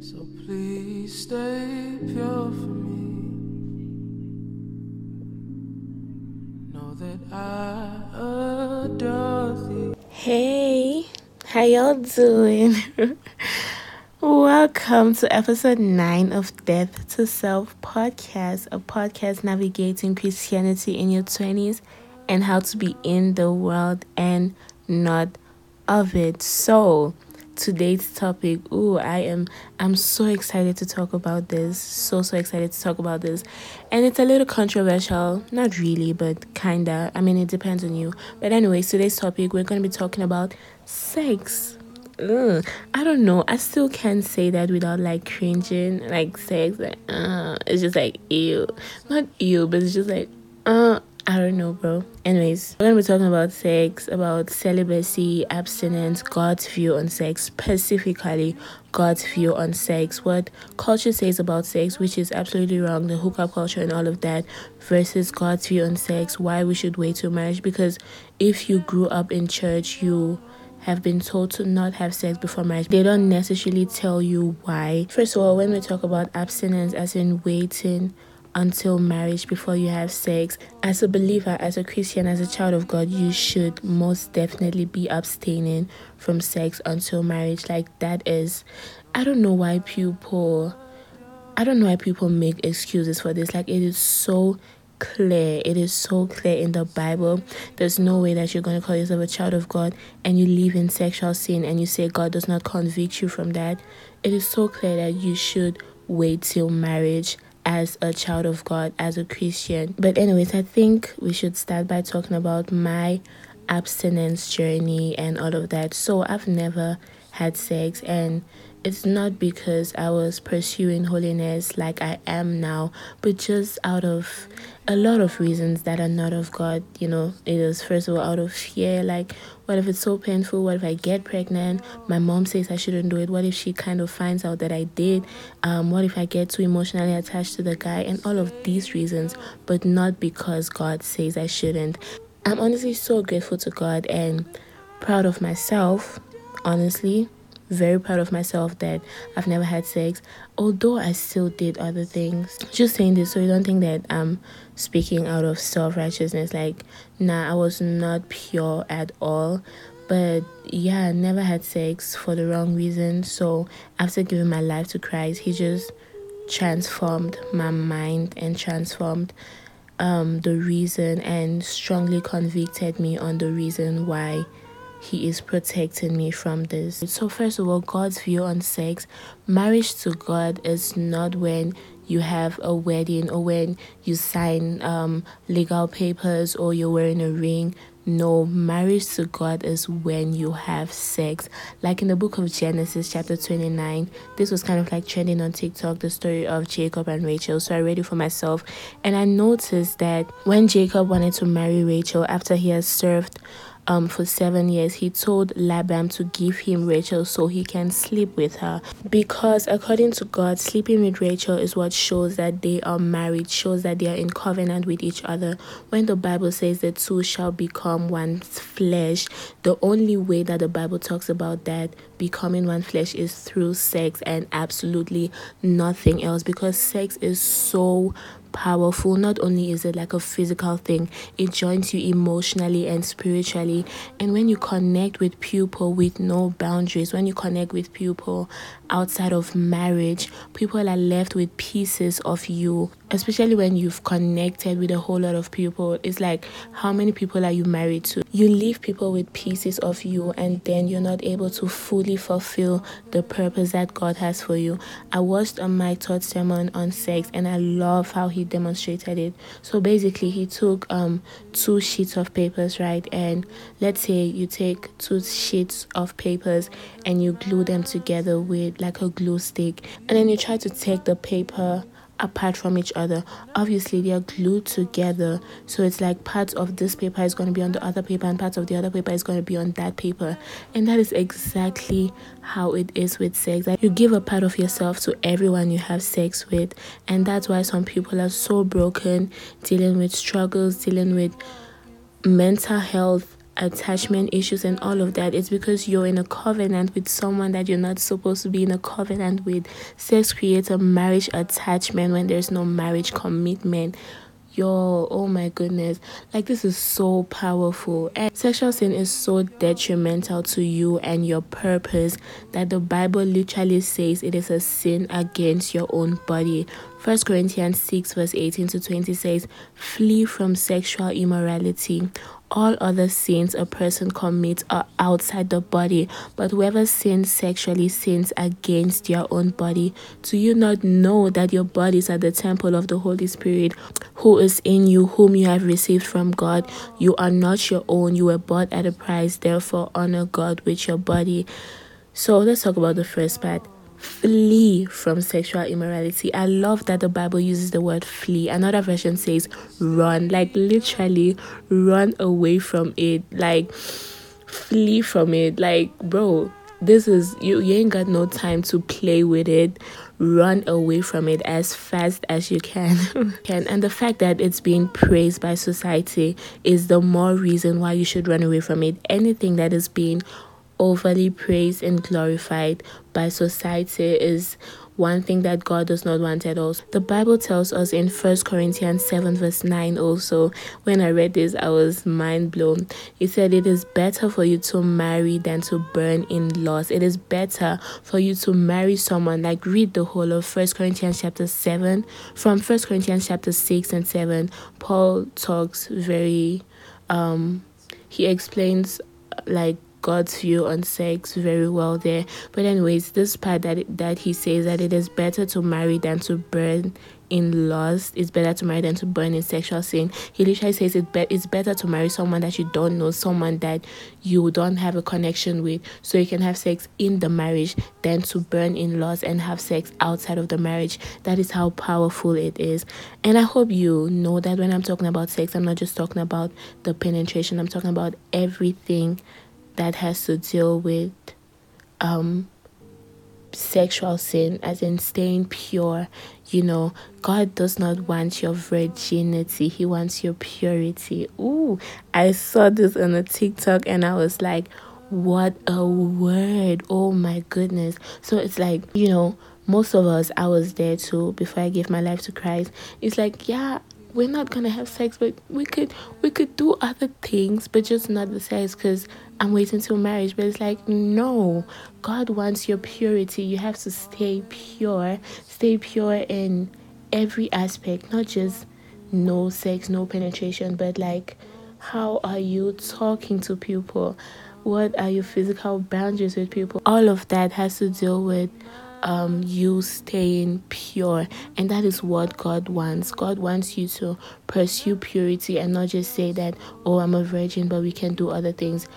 So please stay pure for me. Know that I adore thee. Hey, how y'all doing? Welcome to episode 9 of Death to Self podcast, a podcast navigating Christianity in your 20s and how to be in the world and not of it. So, today's topic. Ooh i am i'm so excited to talk about this. So so excited to talk about this. And it's a little controversial. Not really but kinda. I mean it depends on you. But anyways today's topic we're going to be talking about sex. Ugh, I don't know. I still can't say that without like cringing. Like sex, like uh, it's just like ew, not ew, but it's just like uh, I don't know, bro. Anyways, we're gonna be talking about sex, about celibacy, abstinence, God's view on sex, specifically God's view on sex, what culture says about sex, which is absolutely wrong, the hookup culture and all of that, versus God's view on sex, why we should wait till marriage. Because if you grew up in church, you have been told to not have sex before marriage. They don't necessarily tell you why. First of all, when we talk about abstinence, as in waiting until marriage before you have sex. As a believer, as a Christian, as a child of God, you should most definitely be abstaining from sex until marriage. Like that is I don't know why people I don't know why people make excuses for this. Like it is so clear. It is so clear in the Bible. There's no way that you're going to call yourself a child of God and you live in sexual sin and you say God does not convict you from that. It is so clear that you should wait till marriage as a child of God, as a Christian. But, anyways, I think we should start by talking about my abstinence journey and all of that. So, I've never had sex, and it's not because I was pursuing holiness like I am now, but just out of a lot of reasons that are not of God. You know, it was first of all out of fear like, what if it's so painful? What if I get pregnant? My mom says I shouldn't do it. What if she kind of finds out that I did? Um, what if I get too emotionally attached to the guy? And all of these reasons, but not because God says I shouldn't. I'm honestly so grateful to God and proud of myself, honestly, very proud of myself that I've never had sex, although I still did other things. Just saying this so you don't think that I'm speaking out of self righteousness. Like, nah, I was not pure at all. But yeah, I never had sex for the wrong reason. So after giving my life to Christ, He just transformed my mind and transformed um, the reason and strongly convicted me on the reason why he is protecting me from this. So, first of all, God's view on sex marriage to God is not when you have a wedding or when you sign um, legal papers or you're wearing a ring. No, marriage to God is when you have sex. Like in the book of Genesis, chapter 29, this was kind of like trending on TikTok, the story of Jacob and Rachel. So I read it for myself. And I noticed that when Jacob wanted to marry Rachel after he has served um, for seven years, he told Laban to give him Rachel so he can sleep with her. Because according to God, sleeping with Rachel is what shows that they are married, shows that they are in covenant with each other. When the Bible says the two shall become one flesh, the only way that the Bible talks about that becoming one flesh is through sex and absolutely nothing else because sex is so powerful. Not only is it like a physical thing, it joins you emotionally and spiritually. And when you connect with people with no boundaries, when you connect with people outside of marriage, people are left with pieces of you, especially when you've connected with a whole lot of people. It's like, how many people are you married to? You leave people with pieces of you, and then you're not able to fully fulfill the purpose that God has for you. I watched a Mike Todd sermon on sex, and I love how he demonstrated it. So basically, he took um two sheets of papers, right? And let's say you take two sheets of papers and you glue them together with like a glue stick, and then you try to take the paper apart from each other. Obviously, they are glued together, so it's like parts of this paper is going to be on the other paper, and parts of the other paper is going to be on that paper. And that is exactly how it is with sex. Like you give a part of yourself to everyone you have sex with, and that's why some people are so broken, dealing with struggles, dealing with mental health attachment issues and all of that it's because you're in a covenant with someone that you're not supposed to be in a covenant with sex creates a marriage attachment when there's no marriage commitment Yo, oh my goodness. Like, this is so powerful. And sexual sin is so detrimental to you and your purpose that the Bible literally says it is a sin against your own body. First Corinthians 6, verse 18 to 20 says, Flee from sexual immorality. All other sins a person commits are outside the body, but whoever sins sexually sins against your own body. Do you not know that your bodies are the temple of the Holy Spirit who is in you, whom you have received from God? You are not your own, you were bought at a price, therefore honor God with your body. So let's talk about the first part flee from sexual immorality. I love that the Bible uses the word flee. Another version says run, like literally run away from it, like flee from it. Like, bro, this is you, you ain't got no time to play with it. Run away from it as fast as you can. can and the fact that it's being praised by society is the more reason why you should run away from it. Anything that is being overly praised and glorified by society is one thing that God does not want at all. The Bible tells us in First Corinthians 7, verse 9, also, when I read this, I was mind blown. It said, It is better for you to marry than to burn in loss. It is better for you to marry someone. Like, read the whole of First Corinthians chapter 7. From First Corinthians chapter 6 and 7, Paul talks very, um, he explains like God's view on sex very well there. But anyways, this part that that he says that it is better to marry than to burn in lust. It's better to marry than to burn in sexual sin. He literally says it be- it's better to marry someone that you don't know, someone that you don't have a connection with, so you can have sex in the marriage than to burn in lust and have sex outside of the marriage. That is how powerful it is. And I hope you know that when I'm talking about sex, I'm not just talking about the penetration. I'm talking about everything that has to deal with um, sexual sin, as in staying pure. You know, God does not want your virginity, He wants your purity. Ooh, I saw this on a TikTok and I was like, what a word! Oh my goodness. So it's like, you know, most of us, I was there too before I gave my life to Christ. It's like, yeah, we're not gonna have sex but we could we could do other things but just not the sex because i'm waiting till marriage but it's like no. God wants your purity. You have to stay pure stay pure in every aspect not just no sex no penetration but like how are you talking to people? What are your physical boundaries with people? All of that has to deal with um, you staying pure. And that is what God wants. God wants you to pursue purity and not just say that, oh, I'm a virgin, but we can do other things.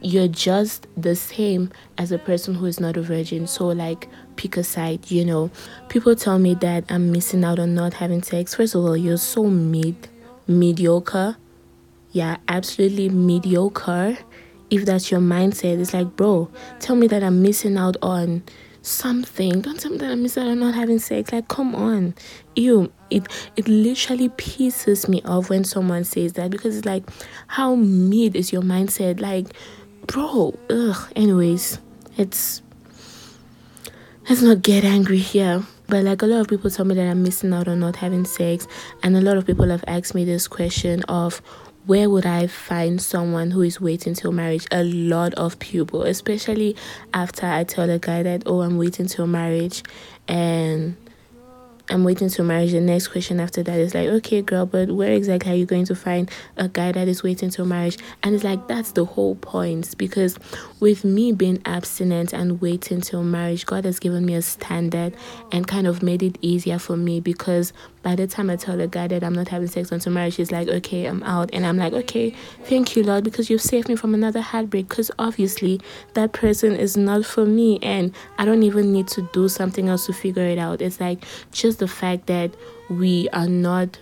You're just the same as a person who is not a virgin. So, like, pick a side, you know. People tell me that I'm missing out on not having sex. First of all, you're so mid, mediocre. Yeah, absolutely mediocre. If that's your mindset, it's like, bro, tell me that I'm missing out on something. Don't tell me that I'm missing out on not having sex. Like, come on. Ew. It it literally pisses me off when someone says that because it's like, how mid is your mindset? Like, bro, ugh. Anyways, it's let's not get angry here. But like a lot of people tell me that I'm missing out on not having sex, and a lot of people have asked me this question of where would I find someone who is waiting till marriage? A lot of people, especially after I tell a guy that, oh, I'm waiting till marriage, and I'm waiting to marriage. The next question after that is like, okay, girl, but where exactly are you going to find a guy that is waiting till marriage? And it's like, that's the whole point. Because with me being abstinent and waiting till marriage, God has given me a standard and kind of made it easier for me because by the time I tell a guy that I'm not having sex until marriage, he's like, okay, I'm out. And I'm like, okay, thank you, Lord, because you've saved me from another heartbreak. Because obviously that person is not for me. And I don't even need to do something else to figure it out. It's like just the fact that we are not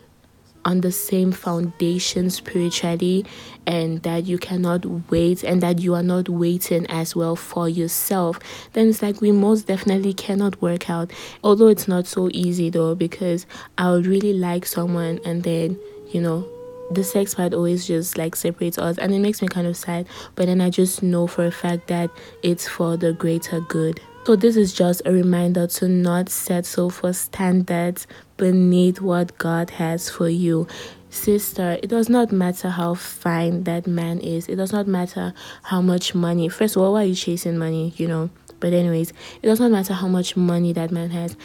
on the same foundation spiritually and that you cannot wait and that you are not waiting as well for yourself then it's like we most definitely cannot work out. Although it's not so easy though because i would really like someone and then you know the sex part always just like separates us and it makes me kind of sad but then i just know for a fact that it's for the greater good. So this is just a reminder to not settle for standards beneath what god has for you. Sister it does not matter how fine that man is. It does not matter how much money. First of all why are you chasing money you know? But anyways it does not matter how much money that man has.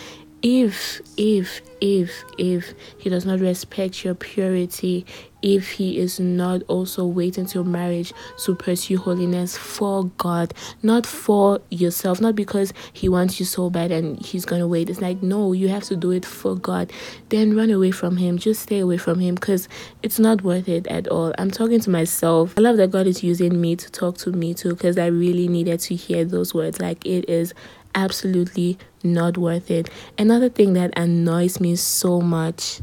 If if if if he does not respect your purity if he is not also waiting till marriage to pursue holiness for god not for yourself not because he wants you so bad and he's gonna wait. It's like no you have to do it for god. Then run away from him. Just stay away from him because it's not worth it at all. I'm talking to myself. I love that god is using me to talk to me too because i really needed to hear those words. Like it is absolutely not worth it. Another thing that annoys me so much,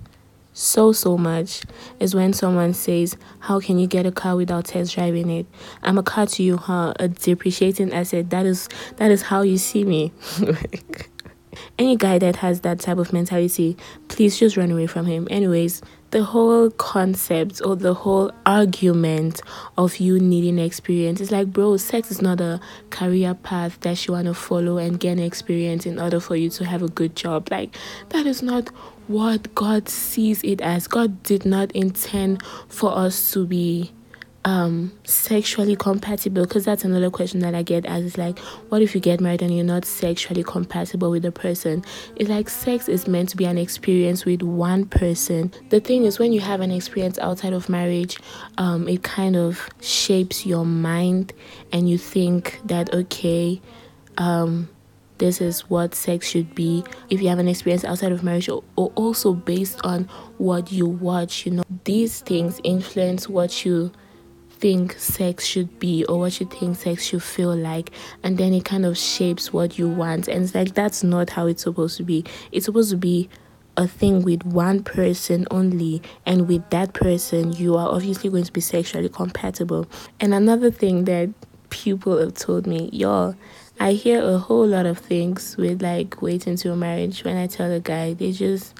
so so much, is when someone says, "How can you get a car without test driving it?" I'm a car to you, huh? A depreciating asset. That is that is how you see me. Any guy that has that type of mentality, please just run away from him. Anyways, the whole concept or the whole argument of you needing experience is like bro sex is not a career path that you want to follow and gain experience in order for you to have a good job like that is not what god sees it as. God did not intend for us to be um sexually compatible because that's another question that i get as is like what if you get married and you're not sexually compatible with the person? It's like sex is meant to be an experience with one person. The thing is when you have an experience outside of marriage um it kind of shapes your mind and you think that okay um this is what sex should be. If you have an experience outside of marriage or, or also based on what you watch you know these things influence what you think sex should be or what you think sex should feel like. And then it kind of shapes what you want. And it's like that's not how it's supposed to be. It's supposed to be a thing with one person only. And with that person you are obviously going to be sexually compatible. And another thing that people have told me y'all i hear a whole lot of things with like waiting till marriage when i tell a guy they just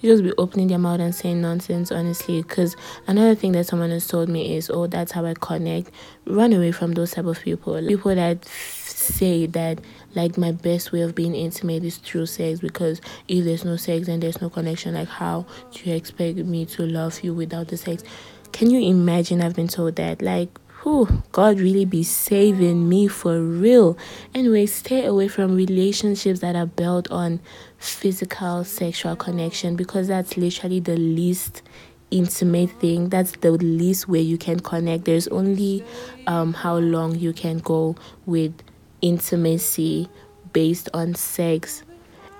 you just be opening their mouth and saying nonsense, honestly. Because another thing that someone has told me is, oh, that's how I connect. Run away from those type of people. People that say that like my best way of being intimate is through sex because if there's no sex and there's no connection, like how do you expect me to love you without the sex? Can you imagine? I've been told that like whew, God really be saving me for real. Anyway, stay away from relationships that are built on physical sexual connection because that's literally the least intimate thing. That's the least way you can connect. There's only um, how long you can go with intimacy based on sex.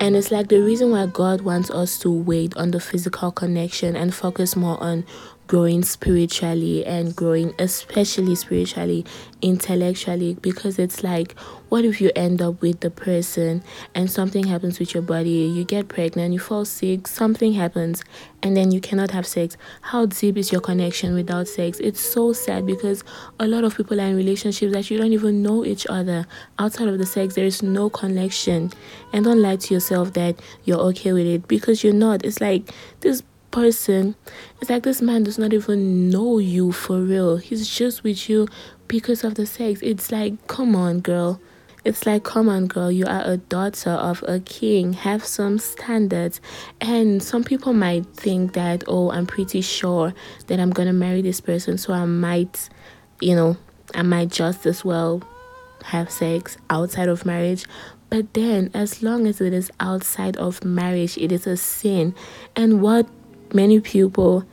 And it's like the reason why God wants us to wait on the physical connection and focus more on growing spiritually and growing especially spiritually intellectually because it's like what if you end up with the person and something happens with your body you get pregnant you fall sick something happens and then you cannot have sex? How deep is your connection without sex? It's so sad because a lot of people are in relationships that you don't even know each other. Outside of the sex there is no connection. And don't lie to yourself that you're okay with it because you're not. It's like this person. It's like this man does not even know you for real. He's just with you because of the sex. It's like, come on, girl. It's like, come on, girl, you are a daughter of a king. Have some standards. And some people might think that, oh, I'm pretty sure that I'm gonna marry this person, so I might, you know, I might just as well have sex outside of marriage. But then, as long as it is outside of marriage, it is a sin. And what many people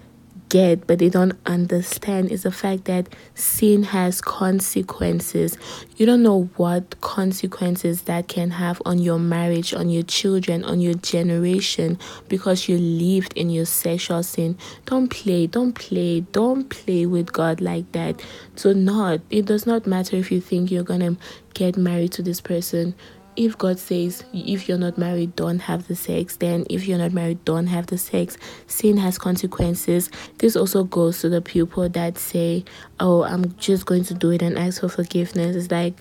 get but they don't understand is the fact that sin has consequences. You don't know what consequences that can have on your marriage, on your children, on your generation because you lived in your sexual sin. Don't play, don't play, don't play with God like that. So not it does not matter if you think you're gonna get married to this person if God says if you're not married, don't have the sex, then if you're not married, don't have the sex. Sin has consequences. This also goes to the people that say, Oh, I'm just going to do it and ask for forgiveness. It's like,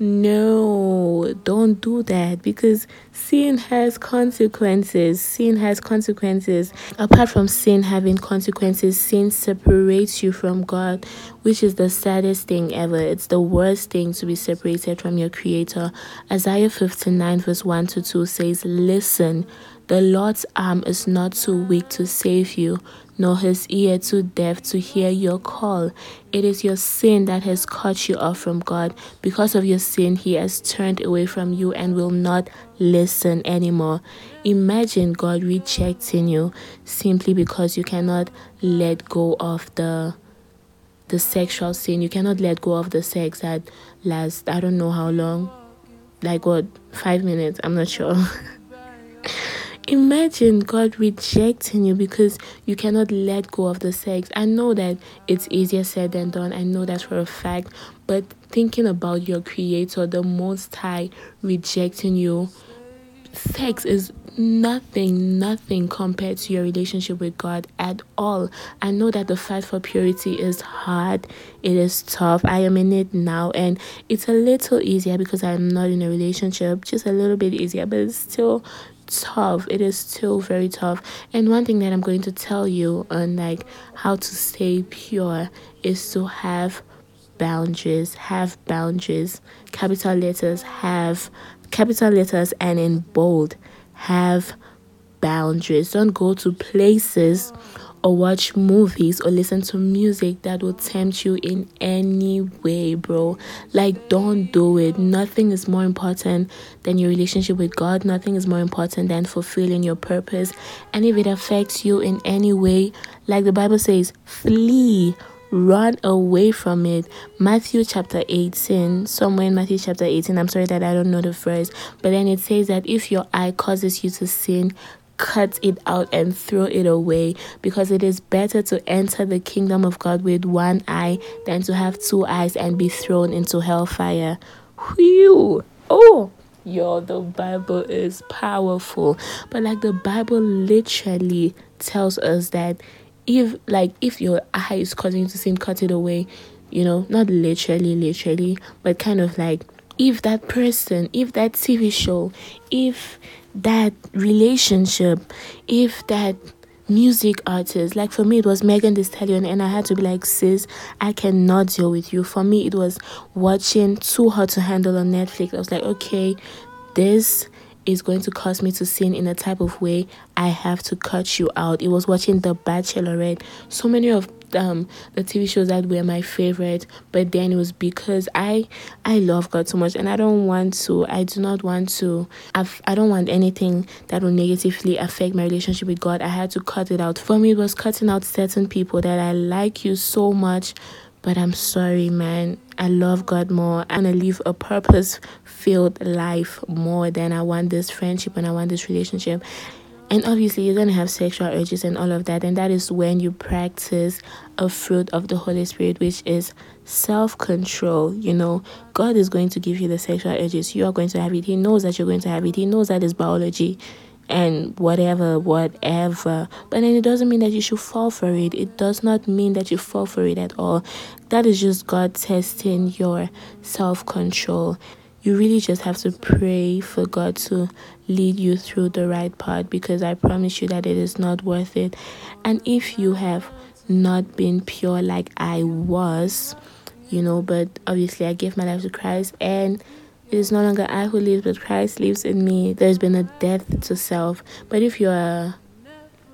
no, don't don't that because sin has consequences. Sin has consequences. Apart from sin having consequences, sin separates you from God, which is the saddest thing ever. It's the worst thing to be separated from your Creator. Isaiah 59, verse 1 to 2 says, Listen, the Lord's arm is not too weak to save you, nor his ear too deaf to hear your call. It is your sin that has cut you off from God. Because of your sin, he has turned away from you and will not listen anymore. Imagine God rejecting you simply because you cannot let go of the the sexual sin. You cannot let go of the sex that lasts I don't know how long. Like what, five minutes? I'm not sure. Imagine God rejecting you because you cannot let go of the sex. I know that it's easier said than done. I know that for a fact. But thinking about your creator, the most high, rejecting you, sex is nothing, nothing compared to your relationship with God at all. I know that the fight for purity is hard, it is tough. I am in it now, and it's a little easier because I'm not in a relationship, just a little bit easier, but it's still tough. It is still very tough. And one thing that i'm going to tell you on like how to stay pure is to have boundaries have boundaries. Capital letters have capital letters and in bold have boundaries. Don't go to places or watch movies or listen to music that will tempt you in any way, bro. Like, don't do it. Nothing is more important than your relationship with God, nothing is more important than fulfilling your purpose. And if it affects you in any way, like the Bible says, flee run away from it. Matthew chapter 18, somewhere in Matthew chapter 18, I'm sorry that I don't know the verse, but then it says that if your eye causes you to sin, cut it out and throw it away because it is better to enter the kingdom of God with one eye than to have two eyes and be thrown into hellfire. Whew! Oh! Yo, the Bible is powerful. But like the Bible literally tells us that if like if your eye is causing to sin, cut it away. You know, not literally, literally, but kind of like if that person, if that TV show, if that relationship, if that music artist, like for me, it was Megan Thee Stallion, and I had to be like, sis, I cannot deal with you. For me, it was watching Too Hot to Handle on Netflix. I was like, okay, this is going to cause me to sin in a type of way I have to cut you out. It was watching The Bachelorette. So many of um the TV shows that were my favorite, but then it was because I I love God so much and I don't want to I do not want to I've, I don't want anything that will negatively affect my relationship with God. I had to cut it out. For me it was cutting out certain people that I like you so much but I'm sorry, man. I love God more. I want to live a purpose filled life more than I want this friendship and I want this relationship. And obviously, you're going to have sexual urges and all of that. And that is when you practice a fruit of the Holy Spirit, which is self control. You know, God is going to give you the sexual urges. You are going to have it. He knows that you're going to have it. He knows that it's biology and whatever, whatever. But then it doesn't mean that you should fall for it. It does not mean that you fall for it at all. That is just God testing your self control you really just have to pray for God to lead you through the right path because I promise you that it is not worth it. And if you have not been pure like I was, you know, but obviously I gave my life to Christ and it is no longer I who lives, but Christ lives in me. There's been a death to self. But if you're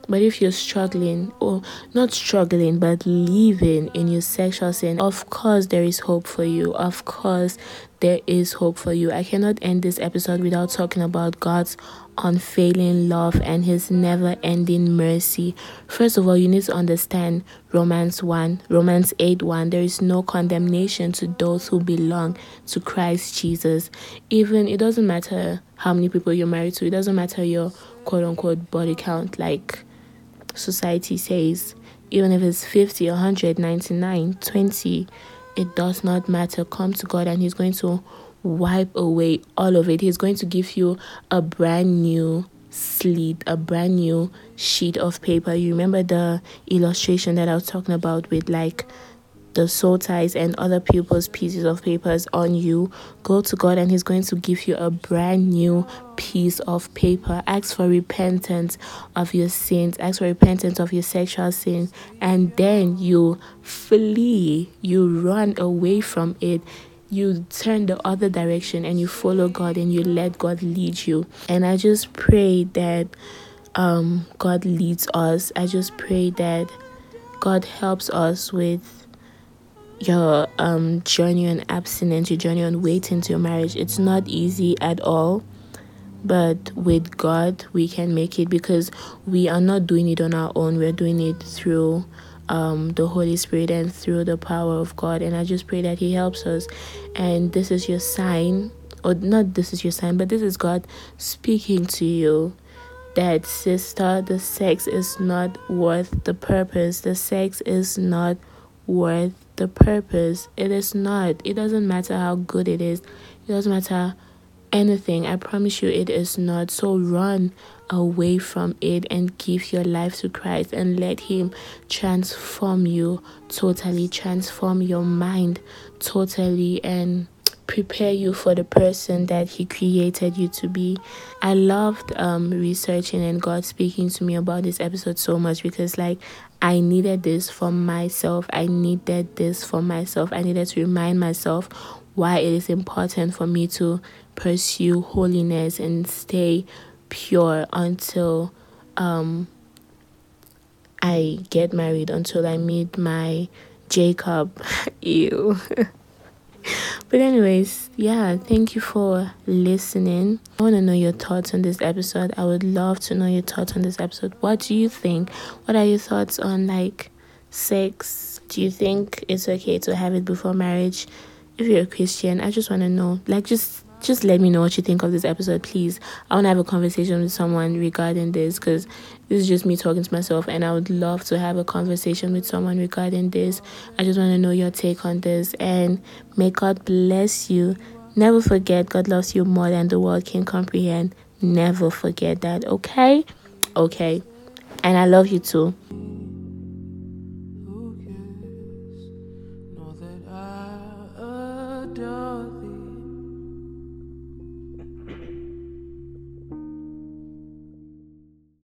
but if you're struggling, or not struggling, but living in your sexual sin, of course there is hope for you. Of course there is hope for you. I cannot end this episode without talking about God's unfailing love and his never ending mercy. First of all, you need to understand Romans 1, Romans 8 1. There is no condemnation to those who belong to Christ Jesus. Even it doesn't matter how many people you're married to, it doesn't matter your quote unquote body count. Like society says, even if it's 50, 199, 20, it does not matter. Come to God and He's going to wipe away all of it. He's going to give you a brand new slate, a brand new sheet of paper. You remember the illustration that I was talking about with like the soul ties and other people's pieces of papers on you, go to God and He's going to give you a brand new piece of paper. Ask for repentance of your sins, ask for repentance of your sexual sin, and then you flee, you run away from it you turn the other direction and you follow God and you let God lead you. And I just pray that um, God leads us. I just pray that God helps us with your um, journey on abstinence, your journey on waiting to your marriage. It's not easy at all, but with God, we can make it because we are not doing it on our own. We're doing it through um, the Holy Spirit and through the power of God. And I just pray that He helps us. And this is your sign, or not this is your sign, but this is God speaking to you that sister, the sex is not worth the purpose. The sex is not worth the purpose. It is not. It doesn't matter how good it is. It doesn't matter anything. I promise you, it is not. So run away from it and give your life to Christ and let Him transform you totally, transform your mind totally, and prepare you for the person that He created you to be. I loved um, researching and God speaking to me about this episode so much because, like, I needed this for myself. I needed this for myself. I needed to remind myself why it is important for me to pursue holiness and stay pure until um I get married until I meet my Jacob. Ew. but anyways, yeah, thank you for listening. I want to know your thoughts on this episode. I would love to know your thoughts on this episode. What do you think? What are your thoughts on like sex? Do you think it's okay to have it before marriage? If you're a Christian, I just want to know. Like just just let me know what you think of this episode, please. I want to have a conversation with someone regarding this because this is just me talking to myself, and I would love to have a conversation with someone regarding this. I just want to know your take on this, and may God bless you. Never forget, God loves you more than the world can comprehend. Never forget that, okay? Okay. And I love you too.